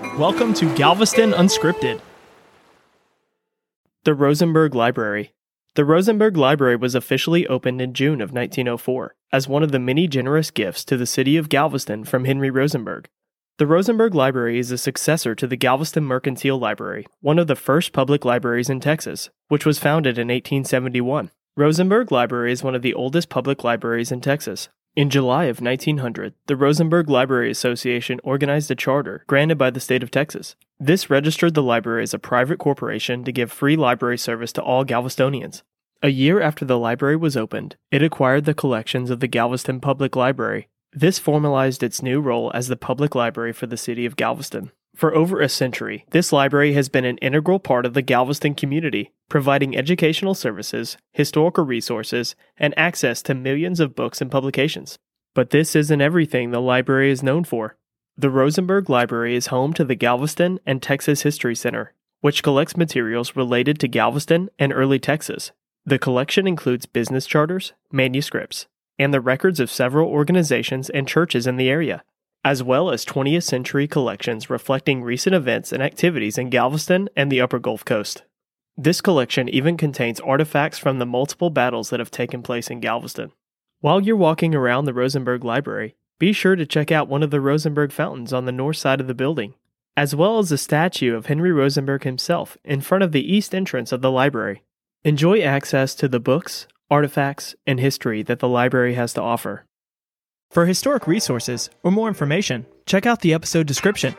Welcome to Galveston Unscripted. The Rosenberg Library. The Rosenberg Library was officially opened in June of 1904 as one of the many generous gifts to the city of Galveston from Henry Rosenberg. The Rosenberg Library is a successor to the Galveston Mercantile Library, one of the first public libraries in Texas, which was founded in 1871. Rosenberg Library is one of the oldest public libraries in Texas. In July of 1900, the Rosenberg Library Association organized a charter granted by the state of Texas. This registered the library as a private corporation to give free library service to all Galvestonians. A year after the library was opened, it acquired the collections of the Galveston Public Library this formalized its new role as the public library for the city of Galveston. For over a century, this library has been an integral part of the Galveston community, providing educational services, historical resources, and access to millions of books and publications. But this isn't everything the library is known for. The Rosenberg Library is home to the Galveston and Texas History Center, which collects materials related to Galveston and early Texas. The collection includes business charters, manuscripts, and the records of several organizations and churches in the area, as well as 20th century collections reflecting recent events and activities in Galveston and the Upper Gulf Coast. This collection even contains artifacts from the multiple battles that have taken place in Galveston. While you're walking around the Rosenberg Library, be sure to check out one of the Rosenberg fountains on the north side of the building, as well as a statue of Henry Rosenberg himself in front of the east entrance of the library. Enjoy access to the books, artifacts, and history that the library has to offer. For historic resources or more information, check out the episode description